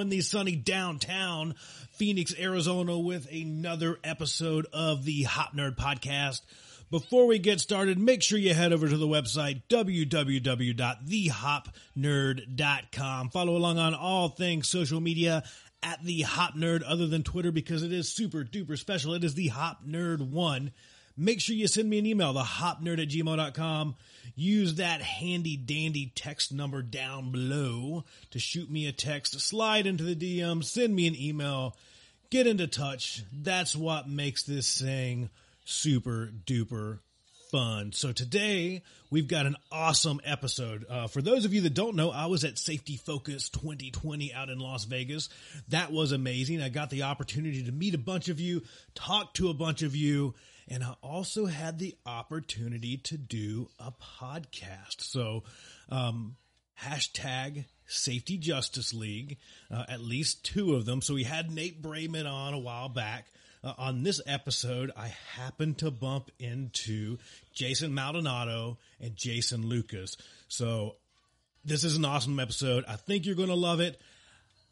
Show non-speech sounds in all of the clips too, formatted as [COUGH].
And the sunny downtown Phoenix, Arizona, with another episode of the Hop Nerd Podcast. Before we get started, make sure you head over to the website www.thehopnerd.com. Follow along on all things social media at the Hop Nerd, other than Twitter, because it is super duper special. It is the Hop Nerd One make sure you send me an email, thehopnerd at gmail.com. Use that handy dandy text number down below to shoot me a text, slide into the DM, send me an email, get into touch. That's what makes this thing super duper fun. So today we've got an awesome episode. Uh, for those of you that don't know, I was at Safety Focus 2020 out in Las Vegas. That was amazing. I got the opportunity to meet a bunch of you, talk to a bunch of you, and I also had the opportunity to do a podcast. So, um, hashtag Safety Justice League, uh, at least two of them. So we had Nate Brayman on a while back. Uh, on this episode, I happened to bump into Jason Maldonado and Jason Lucas. So this is an awesome episode. I think you're going to love it.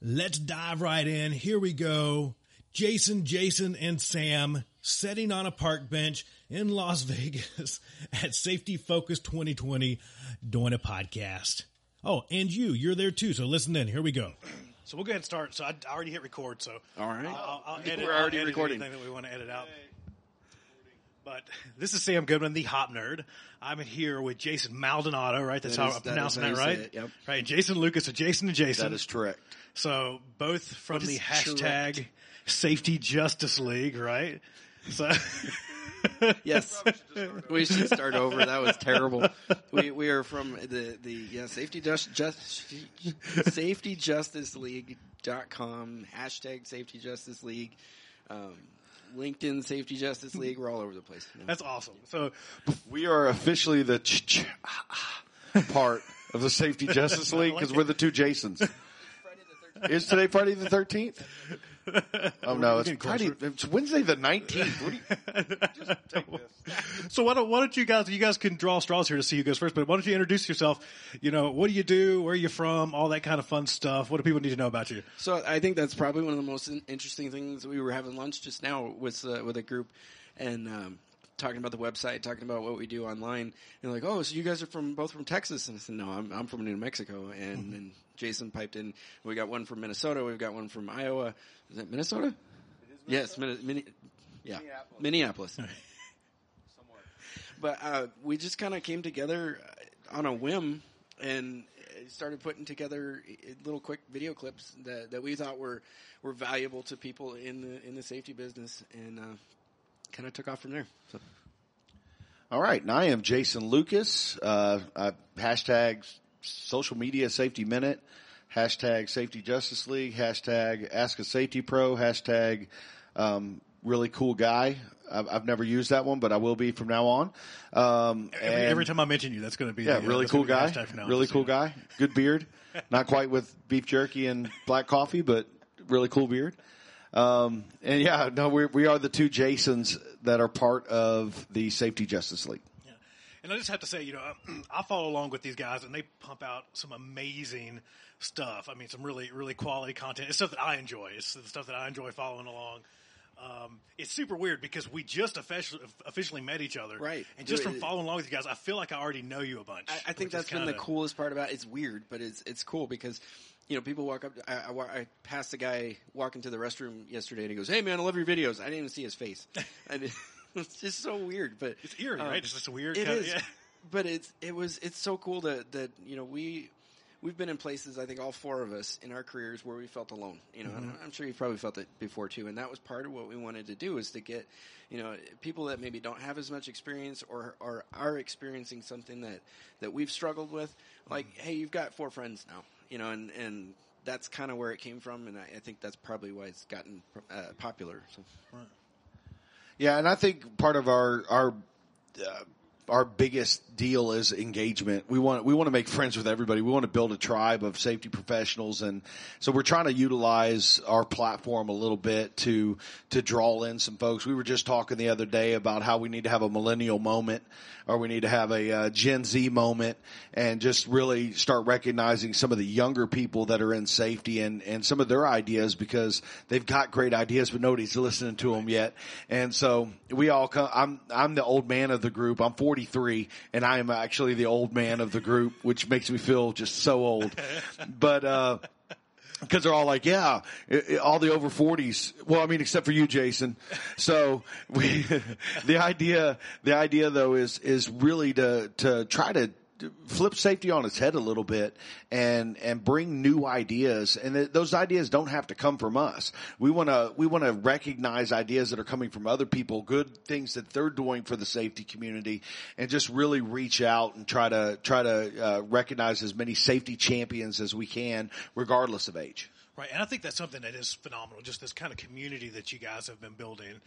Let's dive right in. Here we go. Jason, Jason, and Sam sitting on a park bench in Las [LAUGHS] Vegas at Safety Focus 2020 doing a podcast. Oh, and you, you're there too. So listen in. Here we go. So we'll go ahead and start. So I, I already hit record. So All right. I'll, I'll We're already I'll edit recording. anything that we want to edit out. But this is Sam Goodman, the Hop Nerd. I'm here with Jason Maldonado, right? That's That how is- I'm that is pronouncing that, right? it, yep. Right. Jason Lucas, so Jason and Jason. That is correct. So both from What the hashtag correct? Safety Justice League, right? So [LAUGHS] Yes. we should start over. That was terrible. We we are from the the yeah safety just just safety justice league dot com hashtag safety justice league um, LinkedIn safety justice league. We're all over the place. you know. that's awesome. So We are officially the ch- ch- ah part of the Safety Justice [LAUGHS] League because we're the two Jasons. Is today Friday the thirteenth? Oh no, it's Friday. It's Wednesday the nineteenth. What do you? so why don't why don't you guys you guys can draw straws here to see who goes first, but why don't you introduce yourself? You know, what do you do? Where are you from? All that kind of fun stuff. What do people need to know about you? So I think that's probably one of the most in- interesting things. We were having lunch just now with uh, with a group, and um, talking about the website, talking about what we do online. And like, oh, so you guys are from both from Texas? And I said, no, I'm I'm from New Mexico. And then Jason piped in. We got one from Minnesota. We've got one from Iowa. Is that Minnesota? Yes, Minne- Minne- yeah, Minneapolis. But uh, we just kind of came together on a whim and started putting together little quick video clips that, that we thought were, were valuable to people in the in the safety business, and uh, kind of took off from there. So. All right, and I am Jason Lucas. Uh, I, hashtag social media safety minute, hashtag safety justice league, hashtag ask a safety pro, hashtag um, really cool guy. I've, I've never used that one, but I will be from now on. Um, Every, and- every time I mention you, that's going to be Yeah, the, uh, really cool guy. the hashtag from now Really cool guy. Good beard. [LAUGHS] Not quite with beef jerky and black coffee, but really cool beard. Um, and yeah, no, we we are the two Jasons that are part of the Safety Justice League. And I just have to say, you know, [CLEARS THROAT] I follow along with these guys, and they pump out some amazing stuff. I mean, some really, really quality content. It's stuff that I enjoy. It's the stuff that I enjoy following along. Um, it's super weird because we just officially, officially met each other, Right. And just from following along with you guys, I feel like I already know you a bunch. I, I think that's been the coolest part about it. It's weird, but it's it's cool because you know people walk up. I, I, I passed a guy walking to the restroom yesterday, and he goes, "Hey man, I love your videos." I didn't even see his face, [LAUGHS] [LAUGHS] it's just so weird. But It's eerie, um, right? It's just a weird. It kind is, Of, yeah. [LAUGHS] but it's it was it's so cool that that you know we we've been in places I think all four of us in our careers where we felt alone. You know, and I'm sure you've probably felt it before too. And that was part of what we wanted to do is to get you know people that maybe don't have as much experience or or are experiencing something that that we've struggled with. Like, hey, you've got four friends now. You know, and and that's kind of where it came from, and I, I think that's probably why it's gotten uh, popular. So. Yeah, and I think part of our our uh, our biggest deal is engagement. We want we want to make friends with everybody. We want to build a tribe of safety professionals, and so we're trying to utilize our platform a little bit to to draw in some folks. We were just talking the other day about how we need to have a millennial moment, or we need to have a uh, Gen Z moment, and just really start recognizing some of the younger people that are in safety and and some of their ideas because they've got great ideas, but nobody's listening to them yet. And so we all come. I'm I'm the old man of the group. I'm 43 and I am actually the old man of the group, which makes me feel just so old. But, uh, because they're all like, yeah, it, it, all the over 40s. Well, I mean, except for you, Jason. So we, [LAUGHS] the idea, the idea though is, is really to, to try to flip safety on its head a little bit and and bring new ideas. And th- those ideas don't have to come from us. We want to we want to recognize ideas that are coming from other people good things that they're doing for the safety community and just really reach out and try to try to uh, recognize as many safety champions as we can regardless of age. Right and i think that's something that is phenomenal just this kind of community that you guys have been building.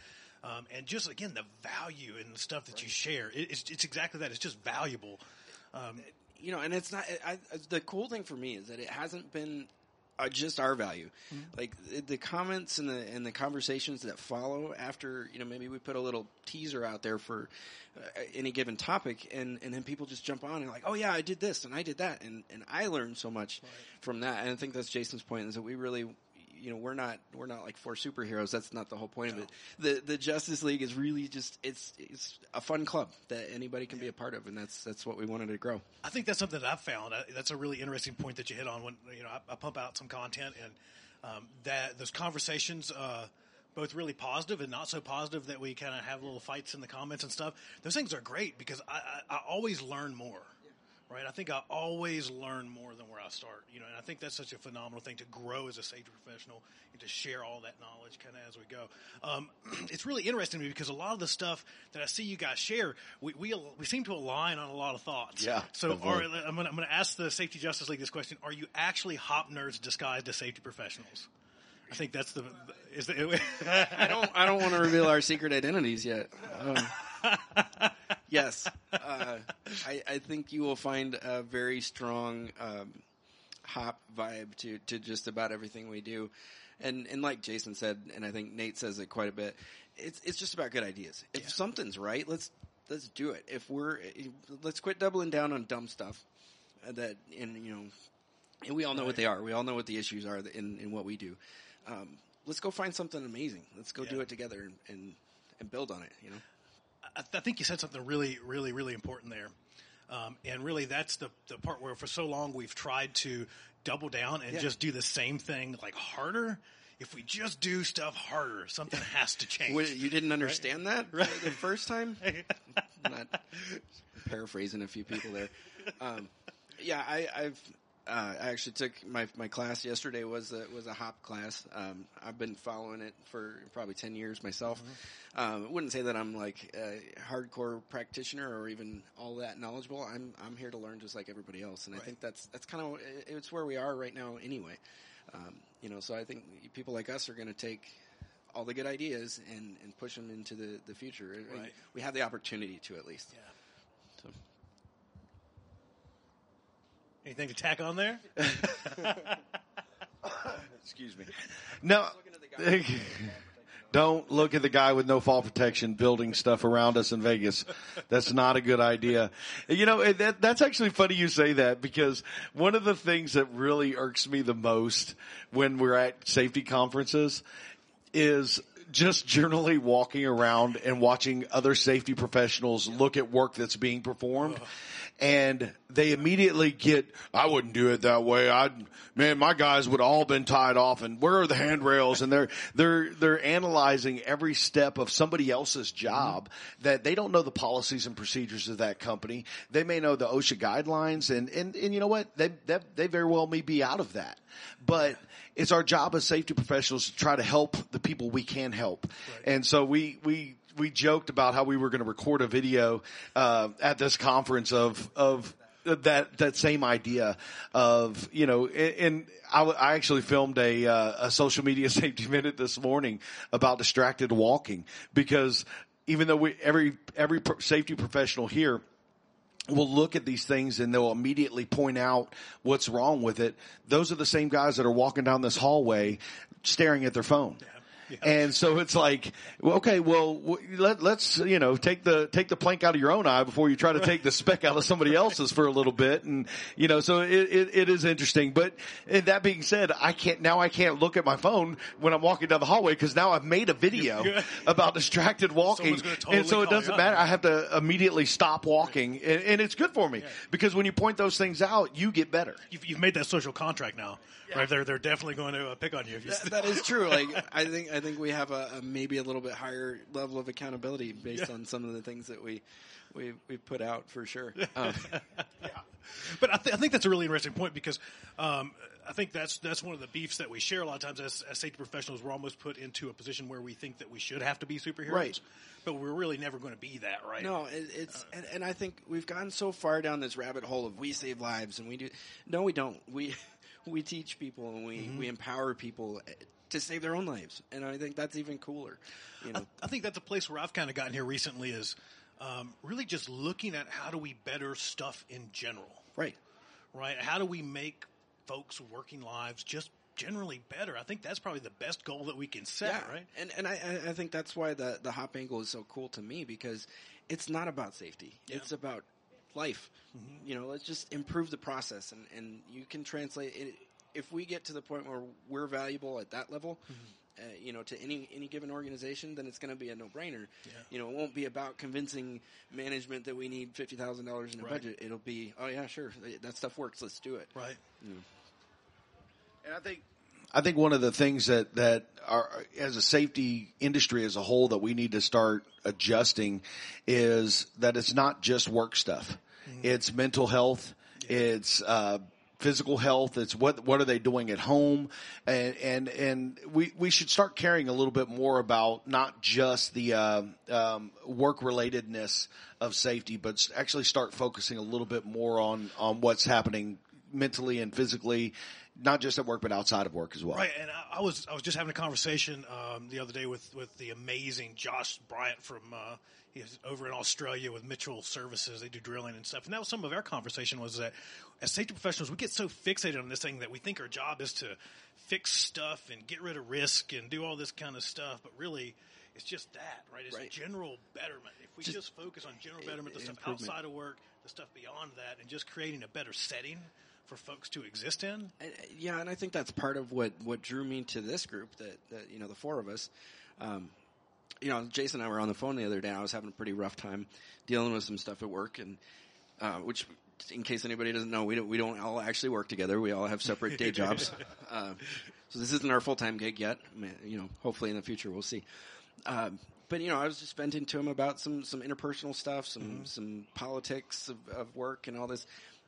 Um, and just again the value and the stuff that you share it, it's, it's exactly that it's just valuable um, you know, and it's not. I, I, the cool thing for me is that it hasn't been uh, just our value. Mm-hmm. Like the comments and the and the conversations that follow after, you know, maybe we put a little teaser out there for uh, any given topic, and and then people just jump on and like, oh yeah, I did this and I did that, and and I learned so much right. from that. And I think that's Jason's point is that we really you know we're not we're not like four superheroes. That's not the whole point no. of it. The the Justice League is really just it's it's a fun club that anybody can be a part of, and that's that's what we wanted to grow. I think that's something that I've found. That's a really interesting point that you hit on. When you know I, I pump out some content and um, that those conversations. Uh, both really positive and not so positive that we kind of have little fights in the comments and stuff. Those things are great because I, I, I always learn more right? I think I always learn more than where I start, you know, and I think that's such a phenomenal thing to grow as a safety professional and to share all that knowledge kind of as we go. Um, [CLEARS THROAT] it's really interesting to me because a lot of the stuff that I see you guys share, we, we, we seem to align on a lot of thoughts. Yeah. So are, I'm going to ask the Safety Justice League this question. Are you actually hop nerds disguised as safety professionals? I think that's the, is the, [LAUGHS] I don't, I don't want to reveal our secret identities yet. [LAUGHS] Um, yes, [LAUGHS] uh, I, I, think you will find a very strong um, hop vibe to to just about everything we do, and and like Jason said, and I think Nate says it quite a bit. It's it's just about good ideas. If yeah. something's right, let's let's do it. If we're let's quit doubling down on dumb stuff that and you know, and we all know right. what they are. We all know what the issues are in in what we do. Um, let's go find something amazing. Let's go yeah. do it together and, and and build on it. You know. I, I think you said something really, really, really important there. Um, and really, that's the, the part where for so long we've tried to double down and yeah. just do the same thing like harder. If we just do stuff harder, something has to change. you didn't understand right? that right. the first time? [LAUGHS] Not paraphrasing a few people there. Um, yeah, I, have uh, I actually took my my class yesterday was a was a hop class. Um, I've been following it for probably ten years myself. Mm-hmm. Um, I wouldn't say that I'm like a hardcore practitioner or even all that knowledgeable. I'm I'm here to learn just like everybody else, and right. I think that's that's kind of it's where we are right now anyway. Um, you know, so I think people like us are going to take all the good ideas and, and push them into the, the future. Right. We have the opportunity to at least. Yeah. Anything to tack on there? [LAUGHS] Excuse me. No. Don't look at the guy with no fall protection building stuff around us in Vegas. That's not a good idea. You know, eh, that, that's actually funny you say that because one of the things that really irks me the most when we're at safety conferences is just generally walking around and watching other safety professionals look at work that's being performed and they immediately get, I wouldn't do it that way. I'd, man, my guys would all been tied off and where are the handrails? And they're, they're, they're analyzing every step of somebody else's job mm-hmm. that they don't know the policies and procedures of that company. They may know the OSHA guidelines and, and, and you know what? They, they, they very well may be out of that, but it's our job as safety professionals to try to help the people we can help. Right. And so we, we, we joked about how we were going to record a video uh, at this conference of of that that same idea of you know, and, I, I, actually filmed a uh, a social media [LAUGHS] safety minute this morning about distracted walking because even though we every every safety professional here will look at these things and they'll immediately point out what's wrong with it. Those are the same guys that are walking down this hallway staring at their phone. [LAUGHS] And so it's like, okay, well, let, let's, you know, take the, take the plank out of your own eye before you try to take the speck out of somebody else's for a little bit. And, you know, so it, it, it is interesting. But and that being said, I can't, now I can't look at my phone when I'm walking down the hallway because now I've made a video [LAUGHS] about distracted walking. Totally and so it doesn't matter. I have to immediately stop walking and, and it's good for me because when you point those things out, you get better. You've, you've made that social contract now, right? They're they're definitely going to uh, pick on you if you. That- that is true. Like I think I think we have a, a maybe a little bit higher level of accountability based on some of the things that we we we put out for sure. Um, [LAUGHS] But I, th- I think that's a really interesting point because um, I think that's that's one of the beefs that we share a lot of times as, as safety professionals. We're almost put into a position where we think that we should have to be superheroes, Right. But we're really never going to be that, right? No, it, it's and, and I think we've gotten so far down this rabbit hole of we save lives and we do. No, we don't. We we teach people and we we empower people to save their own lives, and I think that's even cooler. You know, I think that's a place where I've kind of gotten here recently is um, really just looking at how do we better stuff in general, right? right? How do we make folks' working lives just generally better? I think that's probably the best goal that we can set, yeah, right? And and I I- I think that's why the the hop angle is so cool to me because it's not about safety. It's about life. Mm-hmm. You know, let's just improve the process, and and you can translate it. If we get to the point where we're valuable at that level. Mm-hmm. Uh, you know, to any any given organization, then it's going to be a no brainer. You know, it won't be about convincing management that we need fifty thousand dollars in a Right. budget. It'll be, oh yeah, sure, that stuff works. Let's do it. Right. And I think I think one of the things that that are as a safety industry as a whole that we need to start adjusting is that it's not just work stuff. It's mental health. It's uh, physical health. It's what what are they doing at home, and and and we we should start caring a little bit more about not just the uh, um, work relatedness of safety, but actually start focusing a little bit more on on what's happening mentally and physically, not just at work but outside of work as well. Right, and I, I was I was just having a conversation um, the other day with, with the amazing Josh Bryant from uh, he's over in Australia with Mitchell Services. They do drilling and stuff, and that was some of our conversation was that as safety professionals, we get so fixated on this thing that we think our job is to fix stuff and get rid of risk and do all this kind of stuff, but really. It's just that, right? It's Right. general betterment. If we just, Just- focus on general betterment, the stuff outside of work, the stuff beyond that, and just creating a better setting for folks to exist in, yeah, and I think that's part of what, what drew me to this group. That, that you know, the four of us. Um, you know, Jason and I were on the phone the other day. I was having a pretty rough time dealing with some stuff at work, and uh, which, in case anybody doesn't know, we don't we don't all actually work together. We all have separate day jobs. [LAUGHS] Uh, so this isn't our full time gig yet. I mean, you know, hopefully in the future we'll see. Um, but you know, I was just venting to him about some some interpersonal stuff, some some politics of, of work and all this.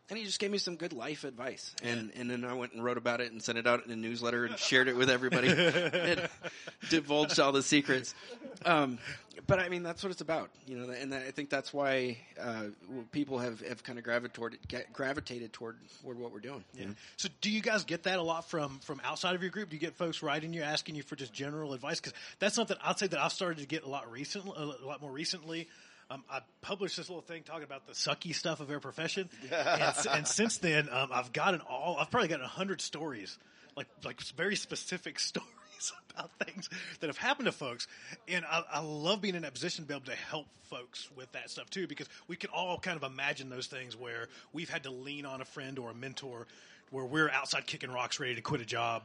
And he just gave me some good life advice, and and then I went and wrote about it and sent it out in a newsletter and shared it with everybody, [LAUGHS] and divulged all the secrets. Um, but I mean, that's what it's about, you know. And I think that's why uh, people have, have kind of gravitated gravitated toward toward what we're doing. you know? So, do you guys get that a lot from from outside of your group? Do you get folks writing you, asking you for just general advice? Because that's something I'd say that I've started to get a lot recently, a lot more recently. Um, I published this little thing talking about the sucky stuff of our profession, and, and since then, um, I've gotten all. I've probably gotten a hundred stories, like like very specific [LAUGHS] stories about things that have happened to folks, and I, I love being in that position to be able to help folks with that stuff too, because we can all kind of imagine those things where we've had to lean on a friend or a mentor, where we're outside kicking rocks, ready to quit a job.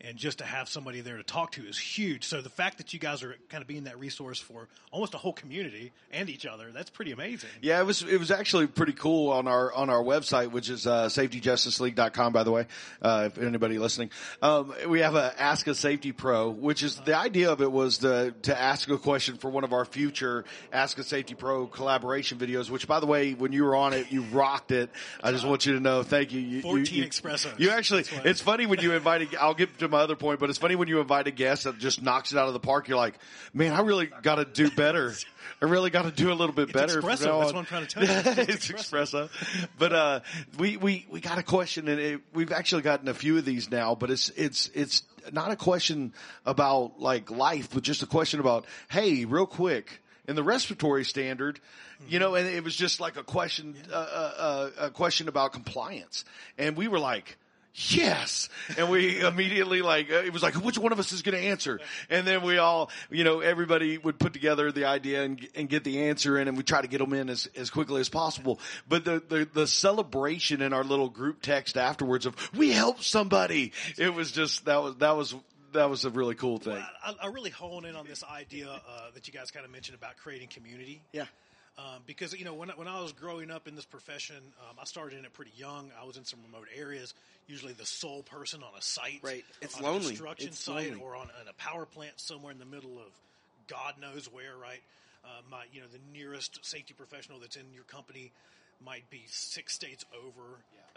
And just to have somebody there to talk to is huge. So the fact that you guys are kind of being that resource for almost a whole community and each other, that's pretty amazing. Yeah, it was it was actually pretty cool on our on our website, which is uh, safetyjusticeleague.com. By the way, uh, if anybody listening, um, we have a Ask a Safety Pro, which is the idea of it was to to ask a question for one of our future Ask a Safety Pro collaboration videos. Which, by the way, when you were on it, you rocked it. I just want you to know, thank you. you 14 you, you, espressos. You actually, it's funny when you invited. I'll get to to my other point, but it's funny when you invite a guest that just knocks it out of the park. You're like, man, I really got to do better. I really got to do a little bit better. espresso. That's what I'm trying to tell you. [LAUGHS] it's espresso. But uh, we we we got a question, and it, we've actually gotten a few of these now. But it's it's it's not a question about like life, but just a question about hey, real quick. In the respiratory standard, you know, and it was just like a question, uh, uh, uh, a question about compliance, and we were like, yes. And we immediately like, uh, it was like, which one of us is going to answer? And then we all, you know, everybody would put together the idea and, and get the answer in and we try to get them in as, as quickly as possible. But the, the, the celebration in our little group text afterwards of, we helped somebody. It was just, that was, that was, that was a really cool thing. I, I really hone in on this idea uh, that you guys kind of mentioned about creating community. Yeah. Um, because you know when I- when I was growing up in this profession, um, I started in it pretty young. I was in some remote areas, usually the sole person on a site, Right. It's on lonely. a construction It's site, lonely. or on, on a power plant somewhere in the middle of God knows where. Right, uh, my you know the nearest safety professional that's in your company might be six states over.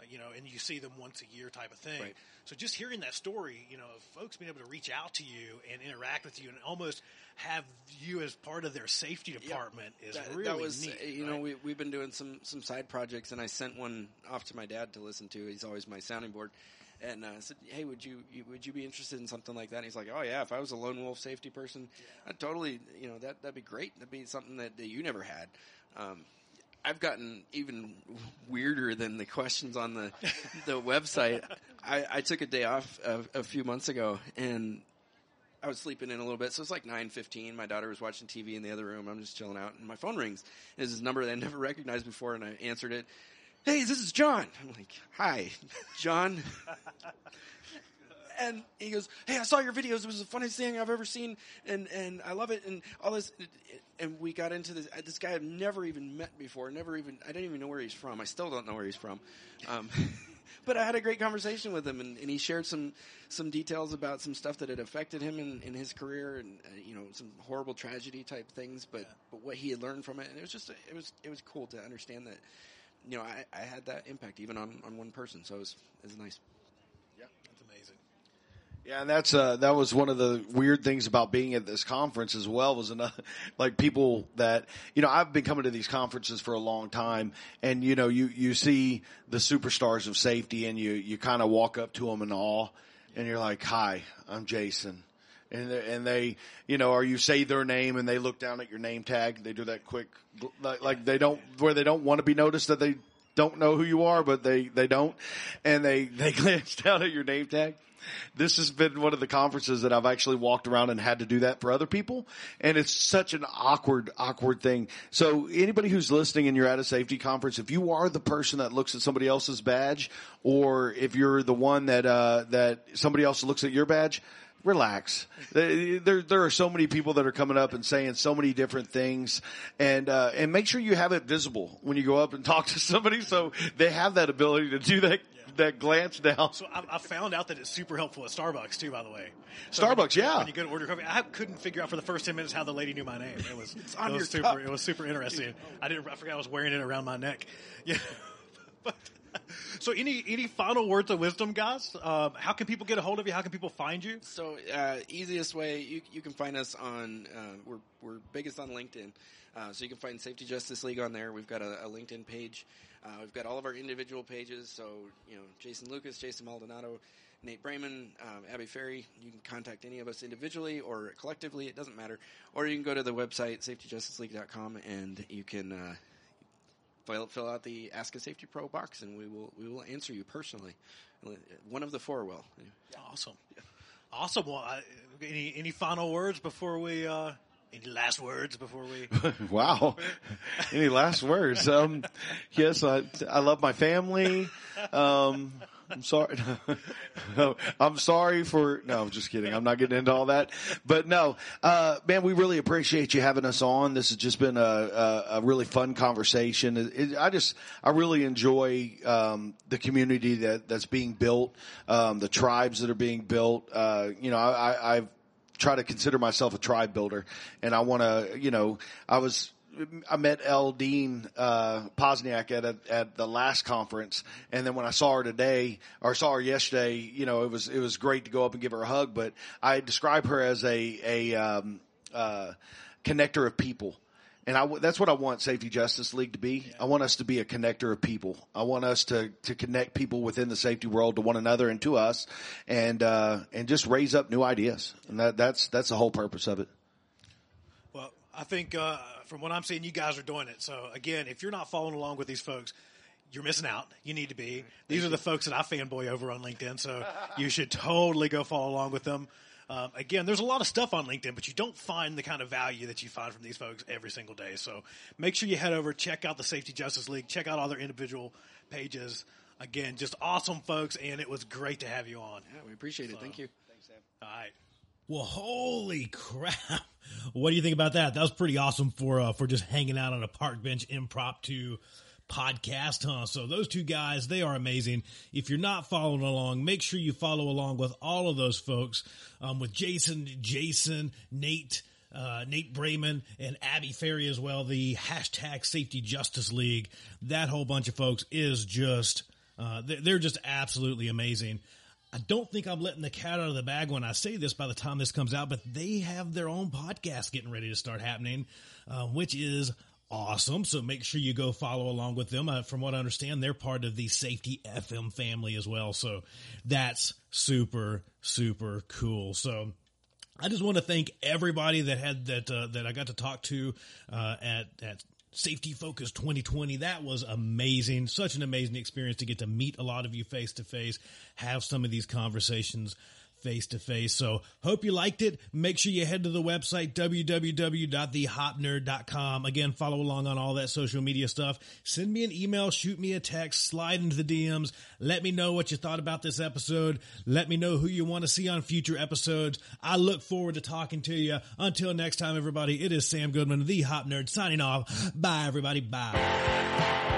uh, You know, and you see them once a year, type of thing. Right. So just hearing that story, you know, of folks being able to reach out to you and interact with you, and almost have you as part of their safety department is that, really that was neat. uh, you know we we've been doing some some side projects and I sent one off to my dad to listen to. He's always my sounding board. And uh, I said, "Hey, would you, you would you be interested in something like that?" And he's like, "Oh yeah, if I was a lone wolf safety person, I'd totally, you know, that that'd be great. That'd be something that, that you never had." Um, I've gotten even weirder than the questions on the the website. I, I took a day off a, a few months ago, and I was sleeping in a little bit, so it's like nine fifteen. My daughter was watching TV in the other room. I'm just chilling out, and my phone rings. It's this number that I never [LAUGHS] recognized before, and I answered it. Hey, this is John. I'm like, hi, John. and he goes, "Hey, I saw your videos. It was the funniest thing I've ever seen, and and I love it, and all this." And we got into this. This guy I've never even met before. Never even. I didn't even know where he's from. I still don't know where he's from. Um, [LAUGHS] but I had a great conversation with him, and, and he shared some some details about some stuff that had affected him in, in his career, and uh, you know some horrible tragedy type things. But but what he had learned from it, and it was just it was it was cool to understand that. You know, I, I had that impact even on, on one person, so it was, it was nice. Yeah, and that's uh, that was one of the weird things about being at this conference as well. Was another, [LAUGHS] like people that you know I've been coming to these conferences for a long time, and you know you you see the superstars of safety, and you you kind of walk up to them in awe, and you're like, "Hi, I'm Jason." And they, and they, you know, or you say their name and they look down at your name tag. They do that quick, like, like they don't, where they don't want to be noticed that they don't know who you are, but they, they don't. And they, [LAUGHS] they glance down at your name tag. This has been one of the conferences that I've actually walked around and had to do that for other people. And it's such an awkward, awkward thing. So anybody who's listening and you're at a safety conference, if you are the person that looks at somebody else's badge or if you're the one that, uh, that somebody else looks at your badge, relax. There, there are so many people that are coming up and saying so many different things, and uh, and make sure you have it visible when you go up and [LAUGHS] talk to somebody, so they have that ability to do that that glance down. So I, I found out that it's super helpful at Starbucks too. By the way, Starbucks, when you, yeah. When you go to order coffee, I couldn't figure out for the first ten minutes how the lady knew my name. It was [LAUGHS] on it your was super. cup. It was super interesting. I didn't. I forgot I was wearing it around my neck. [LAUGHS] Yeah. but, so any any final words of wisdom, guys? Um, how can people get a hold of you? How can people find you? So uh, easiest way you you can find us on uh, we're we're biggest on LinkedIn, uh, so you can find Safety Justice League on there. We've got a, a LinkedIn page. Uh, we've got all of our individual pages. So you know Jason Lucas, Jason Maldonado, Nate Brayman, um, Abby Ferri. You can contact any of us individually or collectively. It doesn't matter. Or you can go to the website safetyjusticeleague.com and you can. Fill, fill out the Ask a Safety Pro box, and we will we will answer you personally. One of the four will. Awesome, awesome. Well, I, any any final words before we? Uh, any last words before we? [LAUGHS] wow. Any last words? Um, yes, I, I love my family. Um, [LAUGHS] I'm sorry. [LAUGHS] I'm sorry for, no, I'm just kidding. I'm not getting into all that, but no, uh, man, we really appreciate you having us on. This has just been a, a, a really fun conversation. It, it, I just, I really enjoy, um, the community that, that's being built, um, the tribes that are being built. Uh, you know, I, I, I've, try to consider myself a tribe builder and I want to, you know, I was I met Elle Dean uh, Posniak at a, at the last conference, and then when I saw her today or saw her yesterday, you know, it was it was great to go up and give her a hug. But I describe her as a a um, uh, connector of people. And I, that's what I want Safety Justice League to be. I want us to be a connector of people. I want us to, to connect people within the safety world to one another and to us and, uh, and just raise up new ideas. And that, that's, that's the whole purpose of it. Well, I think, uh, from what I'm seeing, you guys are doing it. So again, if you're not following along with these folks, you're missing out. You need to be. These are the folks that I fanboy over on LinkedIn. So you should totally go follow along with them. Um, again, there's a lot of stuff on LinkedIn, but you don't find the kind of value that you find from these folks every single day. So make sure you head over, check out the Safety Justice League, check out all their individual pages. Again, just awesome folks, and it was great to have you on. Yeah, we appreciate it. Thank you. Thanks, Sam. All right. Well, holy crap! What do you think about that? That was pretty awesome for uh, for just hanging out on a park bench impromptu podcast, huh? So those two guys, they are amazing. If you're not following along, make sure you follow along with all of those folks. Um, with Jason, Jason, Nate. Uh, Nate Brayman and Abby Ferri as well. The hashtag Safety Justice League. That whole bunch of folks is just uh, they're just absolutely amazing. I don't think I'm letting the cat out of the bag when I say this by the time this comes out, but they have their own podcast getting ready to start happening, uh, which is awesome. So make sure you go follow along with them. Uh, from what I understand, they're part of the Safety FM family as well. So that's super, super cool. So I just want to thank everybody that had that uh, that I got to talk to uh, at at Safety Focus 2020. That was amazing. Such an amazing experience to get to meet a lot of you face to face, have some of these conversations face to face. So hope you liked it. Make sure you head to the website, www.thehopnerd.com. Again, follow along on all that social media stuff. Send me an email, shoot me a text, slide into the DMs. Let me know what you thought about this episode. Let me know who you want to see on future episodes. I look forward to talking to you. Until next time, everybody, it is Sam Goodman, the Hop Nerd, signing off. Bye, everybody. Bye.